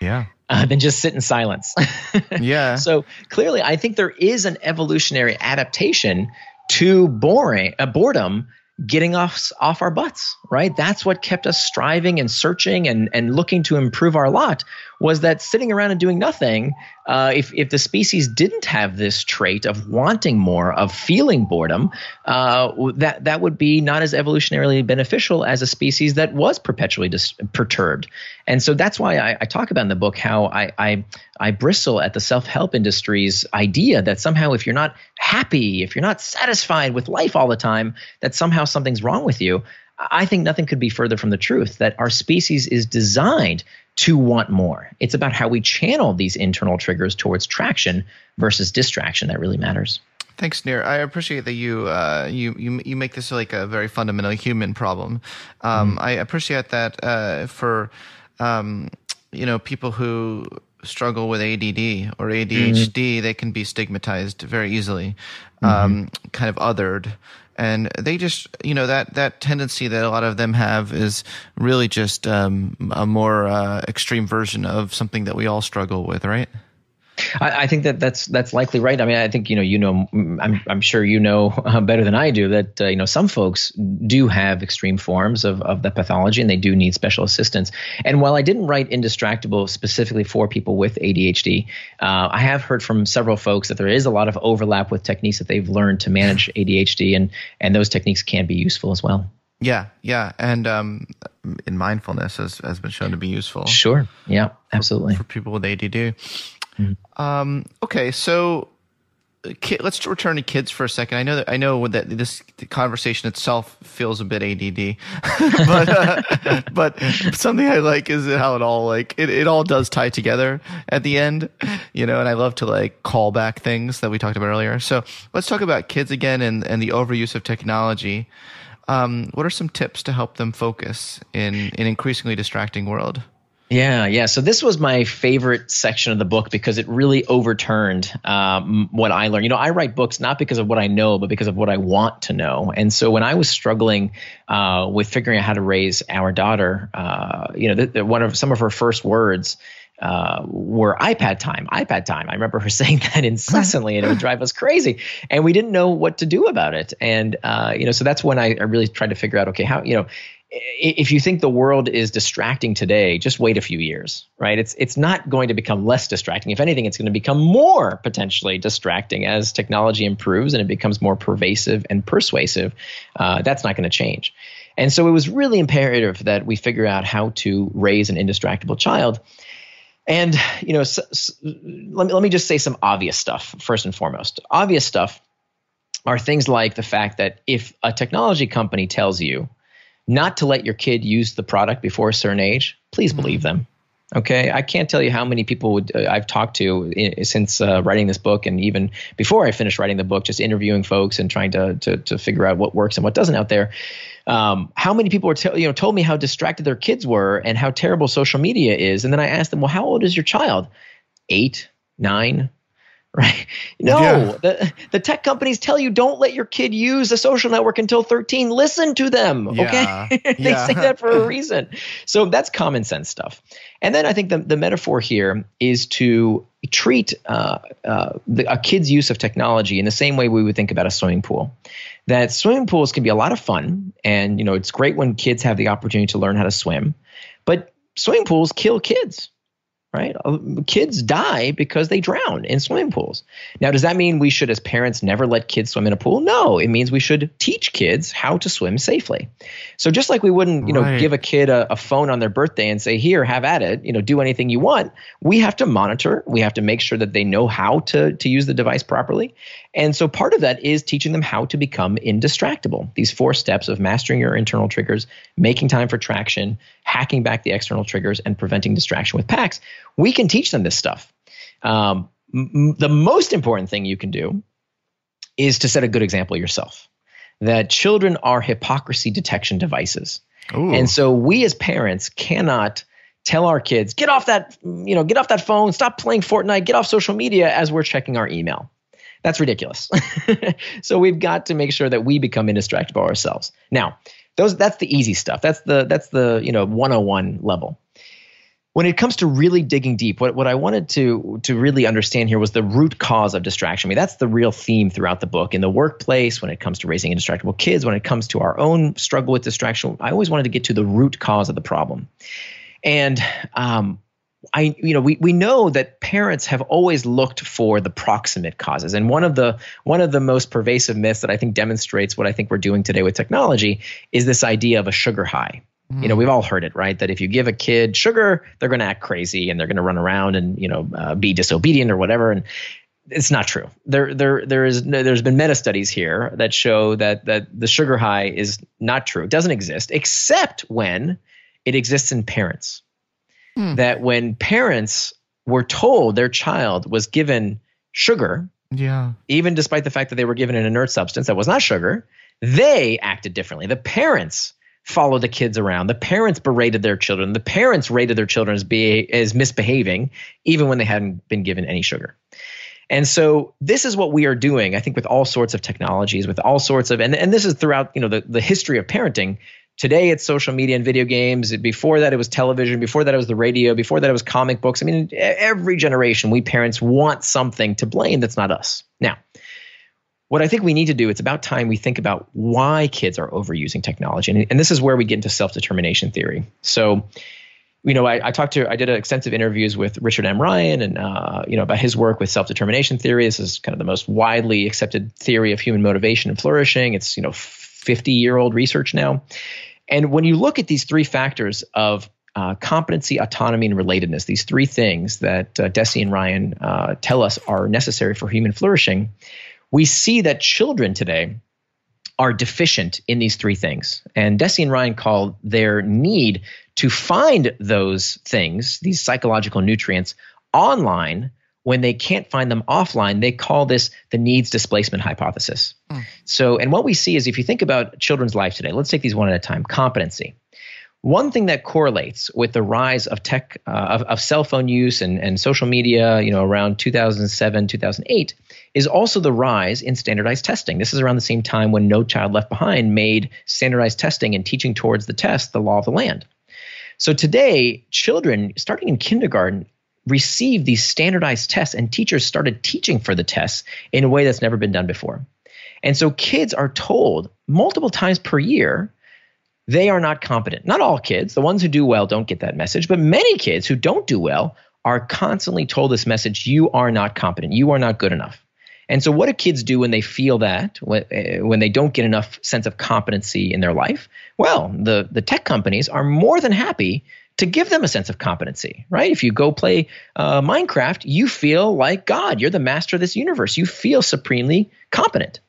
Yeah. Uh, than just sit in silence. yeah. So clearly, I think there is an evolutionary adaptation to boring, uh, boredom getting us off our butts, right? That's what kept us striving and searching and, and looking to improve our lot was that sitting around and doing nothing, uh, if, if the species didn't have this trait of wanting more, of feeling boredom, uh, that, that would be not as evolutionarily beneficial as a species that was perpetually dis- perturbed. And so that's why I, I, talk about in the book how I, I, I bristle at the self help industry's idea that somehow if you're not happy, if you're not satisfied with life all the time, that somehow something's wrong with you. I think nothing could be further from the truth that our species is designed to want more. It's about how we channel these internal triggers towards traction versus distraction that really matters. Thanks, Nir. I appreciate that you uh, you you you make this like a very fundamentally human problem. Um, mm I appreciate that uh, for um, you know people who struggle with ADD or ADHD, mm they can be stigmatized very easily, mm-hmm. um, kind of othered and they just you know that that tendency that a lot of them have is really just um, a more uh, extreme version of something that we all struggle with right I, I, think that that's that's likely right. I mean, I think you know, you know, I'm I'm sure you know uh, better than I do that uh, you know some folks do have extreme forms of of the pathology, and they do need special assistance. And while I didn't write Indistractable specifically for people with ADHD, uh, I have heard from several folks that there is a lot of overlap with techniques that they've learned to manage ADHD, and and those techniques can be useful as well. Yeah, yeah, and um, in mindfulness has has been shown to be useful. Sure. Yeah, absolutely. For, for people with ADD. Mm-hmm. Um, okay, so let's return to kids for a second. I know that I know that this conversation itself feels a bit ADD, but uh, but something I like is how it all like it, it all does tie together at the end, you know. And I love to like call back things that we talked about earlier. So let's talk about kids again and and the overuse of technology. Um, what are some tips to help them focus in an increasingly distracting world? Yeah, yeah. So this was my favorite section of the book because it really overturned um, what I learned. You know, I write books not because of what I know, but because of what I want to know. And so when I was struggling uh, with figuring out how to raise our daughter, uh, you know, the, the, one of some of her first words uh, were iPad time, iPad time. I remember her saying that incessantly, and it would drive us crazy. And we didn't know what to do about it. And uh, you know, so that's when I, I really tried to figure out, okay, how you know, if you think the world is distracting today, just wait a few years, right? It's it's not going to become less distracting. If anything, it's going to become more potentially distracting as technology improves and it becomes more pervasive and persuasive. Uh, that's not going to change. And so it was really imperative that we figure out how to raise an indistractable child. And you know, so, so, let me let me just say some obvious stuff first and foremost. Obvious stuff are things like the fact that if a technology company tells you not to let your kid use the product before a certain age, please believe mm-hmm. them. Okay, I can't tell you how many people would, uh, I've talked to in, since uh, writing this book, and even before I finished writing the book, just interviewing folks and trying to to, to figure out what works and what doesn't out there. Um, how many people were te- you know told me how distracted their kids were and how terrible social media is, and then I asked them, well, how old is your child? Eight, nine, right? No, yeah. the, the tech companies tell you don't let your kid use a social network until 13. Listen to them, yeah. okay? they yeah. say that for a reason. So that's common sense stuff. And then I think the, the metaphor here is to treat uh, uh, the, a kid's use of technology in the same way we would think about a swimming pool. That swimming pools can be a lot of fun, and you know it's great when kids have the opportunity to learn how to swim, but swimming pools kill kids right? Uh, kids die because they drown in swimming pools. Now, does that mean we should, as parents, never let kids swim in a pool? No, it means we should teach kids how to swim safely. So just like we wouldn't, you know, right. give a kid a, a, phone on their birthday and say, "Here, have at it," you know, do anything you want. We have to monitor. We have to make sure that they know how to to use the device properly. And so part of that is teaching them how to become indistractable. These four steps of mastering your internal triggers, making time for traction, hacking back the external triggers, and preventing distraction with pacts. We can teach them this stuff. Um, m- the most important thing you can do is to set a good example yourself. That children are hypocrisy detection devices. Ooh. And so we as parents cannot tell our kids, get off that, you know, get off that phone, stop playing Fortnite, get off social media as we're checking our email. That's ridiculous. so we've got to make sure that we become indistractable ourselves. Now, those that's the easy stuff. That's the that's the, you know, 101 level. When it comes to really digging deep, what, what I wanted to to really understand here was the root cause of distraction. I mean, that's the real theme throughout the book. In the workplace, when it comes to raising indistractable kids, when it comes to our own struggle with distraction, I always wanted to get to the root cause of the problem. And um, I, you know, we, we know that parents have always looked for the proximate causes. And one of the one of the most pervasive myths that I think demonstrates what I think we're doing today with technology is this idea of a sugar high. Mm. You know, we've all heard it, right? That if you give a kid sugar, they're going to act crazy and they're going to run around and you know uh, be disobedient or whatever. And it's not true. There, there, there is there's been meta studies here that show that that the sugar high is not true. It doesn't exist except when it exists in parents hmm. that when parents were told their child was given sugar, yeah, even despite the fact that they were given an inert substance that was not sugar, they acted differently. The parents followed the kids around. The parents berated their children. The parents rated their children as be as misbehaving, even when they hadn't been given any sugar. And so this is what we are doing, I think, with all sorts of technologies, with all sorts of, and, and this is throughout, you know, the, the history of parenting. Today it's social media and video games. Before that it was television. Before that it was the radio. Before that it was comic books. I mean, every generation we parents want something to blame that's not us. Now, what I think we need to do, it's about time we think about why kids are overusing technology. And, and this is where we get into self determination theory. So, you know, I, I, talked to, I did extensive interviews with Richard M. Ryan and, uh, you know, about his work with self determination theory. This is kind of the most widely accepted theory of human motivation and flourishing. It's, you know, 50 year old research now. And when you look at these three factors of uh, competency, autonomy, and relatedness, these three things that uh, Deci and Ryan uh, tell us are necessary for human flourishing, we see that children today are deficient in these three things. And Deci and Ryan call their need to find those things, these psychological nutrients, online when they can't find them offline, they call this the needs displacement hypothesis. Mm. So, and what we see is if you think about children's life today, let's take these one at a time. Competency. One thing that correlates with the rise of tech, uh, of, of cell phone use and, and social media, you know, around 2007, 2008, is also the rise in standardized testing. This is around the same time when No Child Left Behind made standardized testing and teaching towards the test the law of the land. So today, children starting in kindergarten received these standardized tests and teachers started teaching for the tests in a way that's never been done before. And so kids are told multiple times per year they are not competent. Not all kids, the ones who do well don't get that message, but many kids who don't do well are constantly told this message you are not competent, you are not good enough. And so, what do kids do when they feel that, when, eh, when they don't get enough sense of competency in their life? Well, the, the tech companies are more than happy to give them a sense of competency, right? If you go play uh, Minecraft, you feel like God. You're the master of this universe. You feel supremely competent.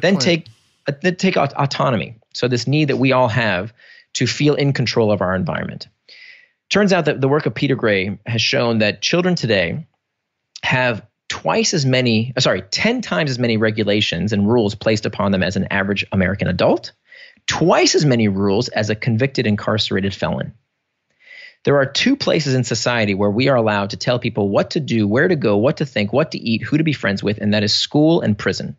Then point. take uh, then take aut- autonomy. So this need that we all have to feel in control of our environment. Turns out that the work of Peter Gray has shown that children today have twice as many, uh, sorry, 10 times as many regulations and rules placed upon them as an average American adult, twice as many rules as a convicted incarcerated felon. There are two places in society where we are allowed to tell people what to do, where to go, what to think, what to eat, who to be friends with, and that is school and prison.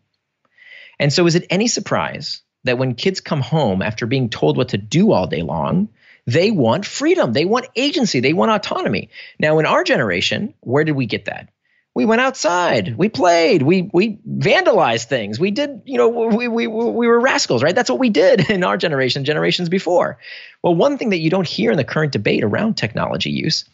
And so, is it any surprise that when kids come home after being told what to do all day long, they want freedom, they want agency, they want autonomy? Now, in our generation, where did we get that? We went outside we played we we vandalized things. We did you know we, we we were rascals right? That's what we did in our generation generations before. Well one thing that you don't hear in the current debate around technology use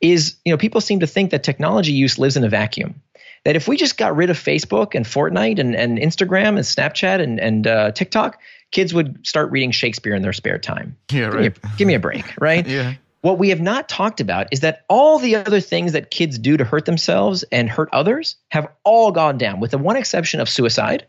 is you know people seem to think that technology use lives in a vacuum. That if we just got rid of facebook and fortnite and, and instagram and snapchat and, and uh, tiktok kids would start reading shakespeare in their spare time. Yeah right give me a, give me a break right? Yeah what we have not talked about is that all the other things that kids do to hurt themselves and hurt others have all gone down, with the one exception of suicide.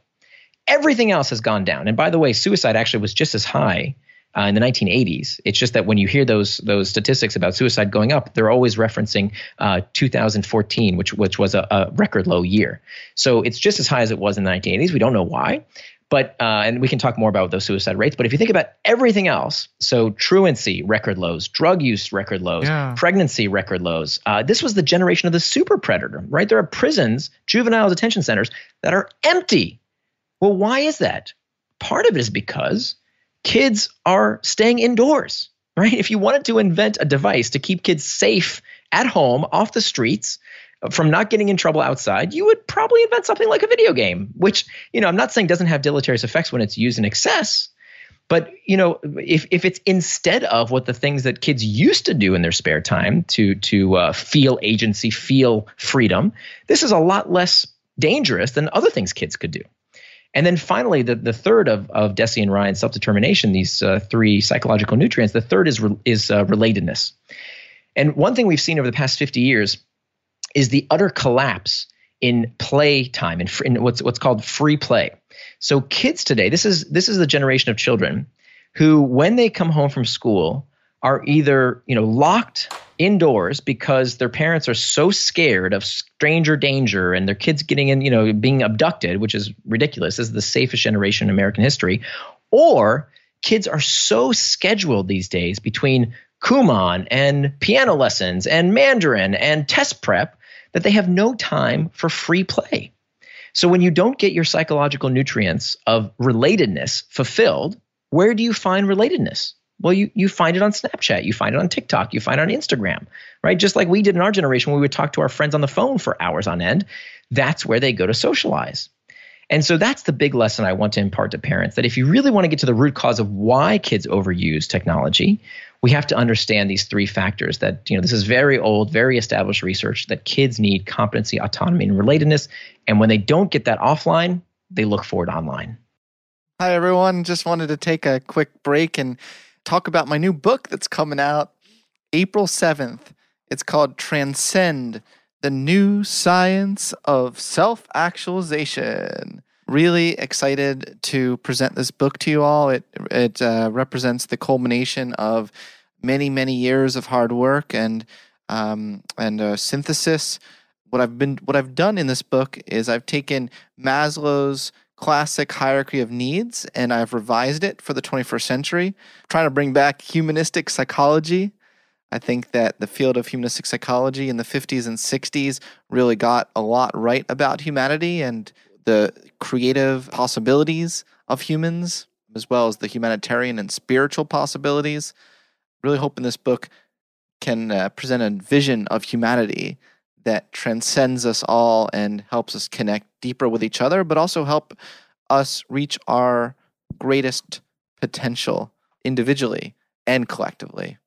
Everything else has gone down. And by the way, suicide actually was just as high uh, in the 1980s. It's just that when you hear those those statistics about suicide going up, they're always referencing uh, 2014, which which was a, a, record low year. So it's just as high as it was in the 1980s. We don't know why, but uh, and we can talk more about those suicide rates. But if you think about everything else, so truancy record lows, drug use record lows, yeah. pregnancy record lows. Uh, this was the generation of the super predator, right? There are prisons, juvenile detention centers that are empty. Well, why is that? Part of it is because kids are staying indoors, right? If you wanted to invent a device to keep kids safe at home, off the streets, from not getting in trouble outside, you would probably invent something like a video game, which, you know, I'm not saying doesn't have deleterious effects when it's used in excess. But you know, if if it's instead of what the things that kids used to do in their spare time to to uh, feel agency, feel freedom, this is a lot less dangerous than other things kids could do. And then finally, the, the third of, of Deci and Ryan's self determination, these uh, three psychological nutrients, the third is, re- is uh, relatedness. And one thing we've seen over the past 50 years is the utter collapse in play time and in, in what's what's called free play. So kids today, this is this is the generation of children who, when they come home from school, are either you know locked indoors because their parents are so scared of stranger danger and their kids getting in you know being abducted, which is ridiculous. This is the safest generation in American history, or kids are so scheduled these days between Kumon and piano lessons and Mandarin and test prep that they have no time for free play. So when you don't get your psychological nutrients of relatedness fulfilled, where do you find relatedness? Well, you, you find it on Snapchat, you find it on TikTok, you find it on Instagram, right? Just like we did in our generation when we would talk to our friends on the phone for hours on end. That's where they go to socialize. And so that's the big lesson I want to impart to parents that if you really want to get to the root cause of why kids overuse technology, we have to understand these three factors that, you know, this is very old, very established research that kids need competency, autonomy, and relatedness. And when they don't get that offline, they look for it online. Hi, everyone. Just wanted to take a quick break and talk about my new book that's coming out April 7th. It's called Transcend The New Science of Self Actualization really excited to present this book to you all. It it uh, represents the culmination of many many years of hard work and um, and uh, synthesis. What I've been what I've done in this book is I've taken Maslow's classic hierarchy of needs and I've revised it for the 21st century, trying to bring back humanistic psychology. I think that the field of humanistic psychology in the 50s and 60s really got a lot right about humanity and the creative possibilities of humans, as well as the humanitarian and spiritual possibilities. Really hope in this book can uh, present a vision of humanity that transcends us all and helps us connect deeper with each other, but also help us reach our greatest potential individually and collectively.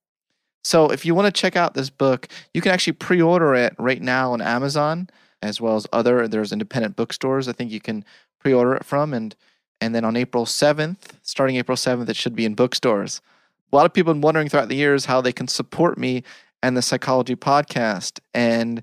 So, if you want to check out this book, you can actually pre order it right now on Amazon as well as other. There's independent bookstores I think you can pre order it from. And, and then on April 7th, starting April 7th, it should be in bookstores. A lot of people have been wondering throughout the years how they can support me and the Psychology Podcast. And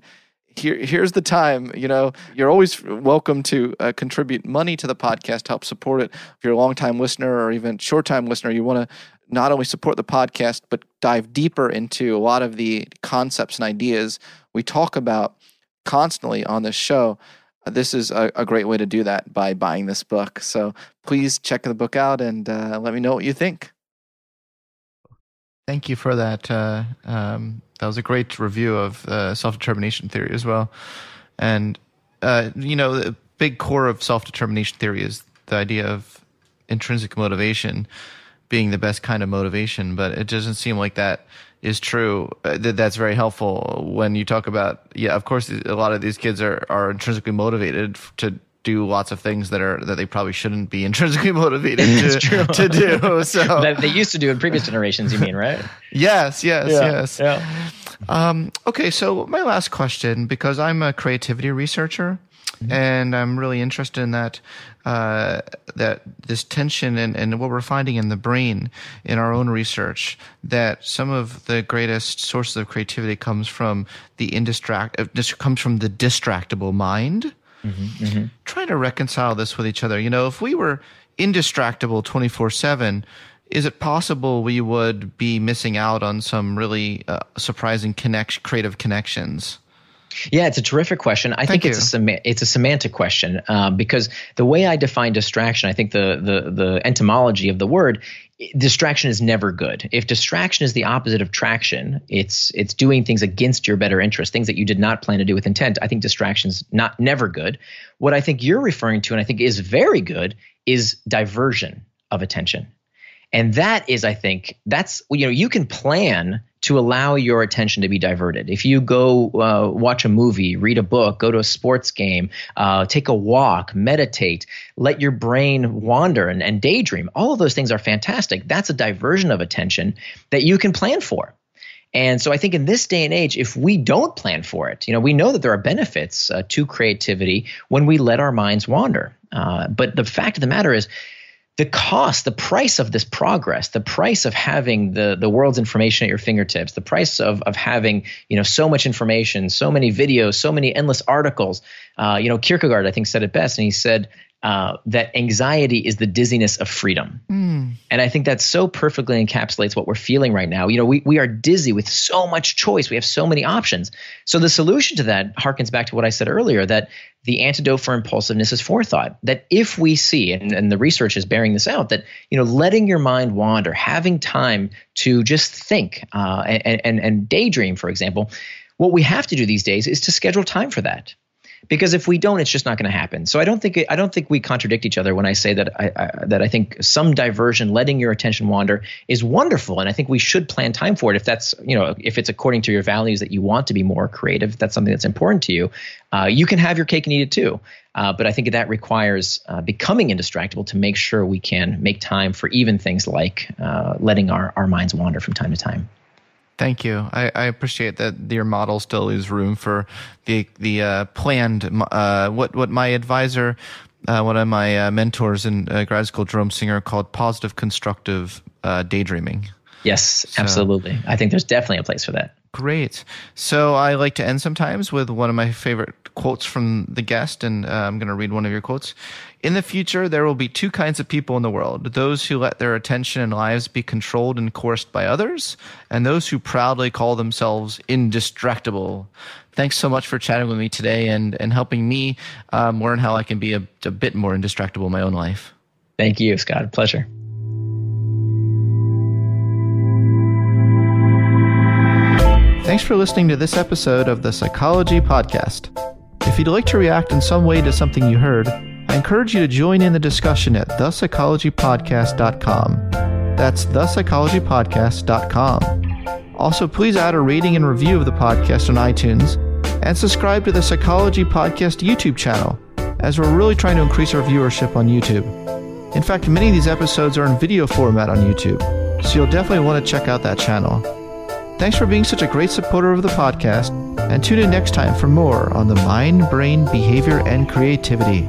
here, here's the time. You know, you're always welcome to uh, contribute money to the podcast help support it. If you're a long time listener or even short time listener, you want to not only support the podcast, but dive deeper into a lot of the concepts and ideas we talk about constantly on this show. Uh, this is a, a, great way to do that by buying this book. So please check the book out and uh, let me know what you think. Thank you for that. Uh, um, that was a great review of uh, self determination theory as well. And, uh, you know, the big core of self determination theory is the idea of intrinsic motivation being the best kind of motivation, but it doesn't seem like that is true. Uh, that that's very helpful when you talk about. Yeah, of course, a lot of these kids are are intrinsically motivated to do lots of things that are that they probably shouldn't be intrinsically motivated to, to do. So that they used to do in previous generations. You mean right? yes, yes, yeah, yes. Yeah. Um, okay, so my last question, because I'm a creativity researcher, mm-hmm. and I'm really interested in that uh, that this tension and, and what we're finding in the brain in our own research that some of the greatest sources of creativity comes from the indistract uh, comes from the distractible mind. Mm-hmm, mm-hmm. Trying to reconcile this with each other. You know, if we were indistractable 24 7, is it possible we would be missing out on some really uh, surprising connect creative connections? Yeah, it's a terrific question. I Thank think it's a it's a semantic question uh, because the way I define distraction, I think the the the etymology of the word distraction is never good. If distraction is the opposite of traction, it's it's doing things against your better interest, things that you did not plan to do with intent. I think distraction's not never good. What I think you're referring to, and I think is very good, is diversion of attention. And that is, I think, that's you know, you can plan to allow your attention to be diverted. If you go uh, watch a movie, read a book, go to a sports game, uh, take a walk, meditate, let your brain wander and, and daydream, all of those things are fantastic. That's a diversion of attention that you can plan for. And so I think in this day and age, if we don't plan for it, you know, we know that there are benefits uh, to creativity when we let our minds wander. Uh, but the fact of the matter is, the cost, the price of this progress, the price of having the, the world's information at your fingertips, the price of, of having you know so much information, so many videos, so many endless articles. Uh, you know, Kierkegaard I think said it best, and he said uh, that anxiety is the dizziness of freedom. Mm. And I think that so perfectly encapsulates what we're feeling right now. You know, we, we are dizzy with so much choice. We have so many options. So the solution to that harkens back to what I said earlier that the antidote for impulsiveness is forethought. That if we see, and, and the research is bearing this out, that, you know, letting your mind wander, having time to just think uh, and, and, and daydream, for example, what we have to do these days is to schedule time for that because if we don't, it's just not going to happen. So I don't think I don't think we contradict each other when I say that I, I, that I think some diversion, letting your attention wander, is wonderful, and I think we should plan time for it. If that's you know if it's according to your values that you want to be more creative, that's something that's important to you, uh, you can have your cake and eat it too. Uh, but I think that requires uh, becoming indistractable to make sure we can make time for even things like uh, letting our, our minds wander from time to time. Thank you. I, I, appreciate that your model still leaves room for the the uh, planned. Uh, what what my advisor, uh, one of my uh, mentors in uh, grad school, Jerome Singer, called positive constructive uh, daydreaming. Yes, so, absolutely. I think there's definitely a place for that. Great. So I like to end sometimes with one of my favorite quotes from the guest, and I'm going to read one of your quotes. In the future, there will be two kinds of people in the world those who let their attention and lives be controlled and coerced by others, and those who proudly call themselves indistractable. Thanks so much for chatting with me today and, and helping me um, learn how I can be a, a bit more indistractable in my own life. Thank you, Scott. Pleasure. Thanks for listening to this episode of the Psychology Podcast. If you'd like to react in some way to something you heard, I encourage you to join in the discussion at thepsychologypodcast.com. That's thepsychologypodcast.com. Also, please add a rating and review of the podcast on iTunes and subscribe to the Psychology Podcast YouTube channel, as we're really trying to increase our viewership on YouTube. In fact, many of these episodes are in video format on YouTube, so you'll definitely want to check out that channel. Thanks for being such a great supporter of the podcast, and tune in next time for more on the mind, brain, behavior, and creativity.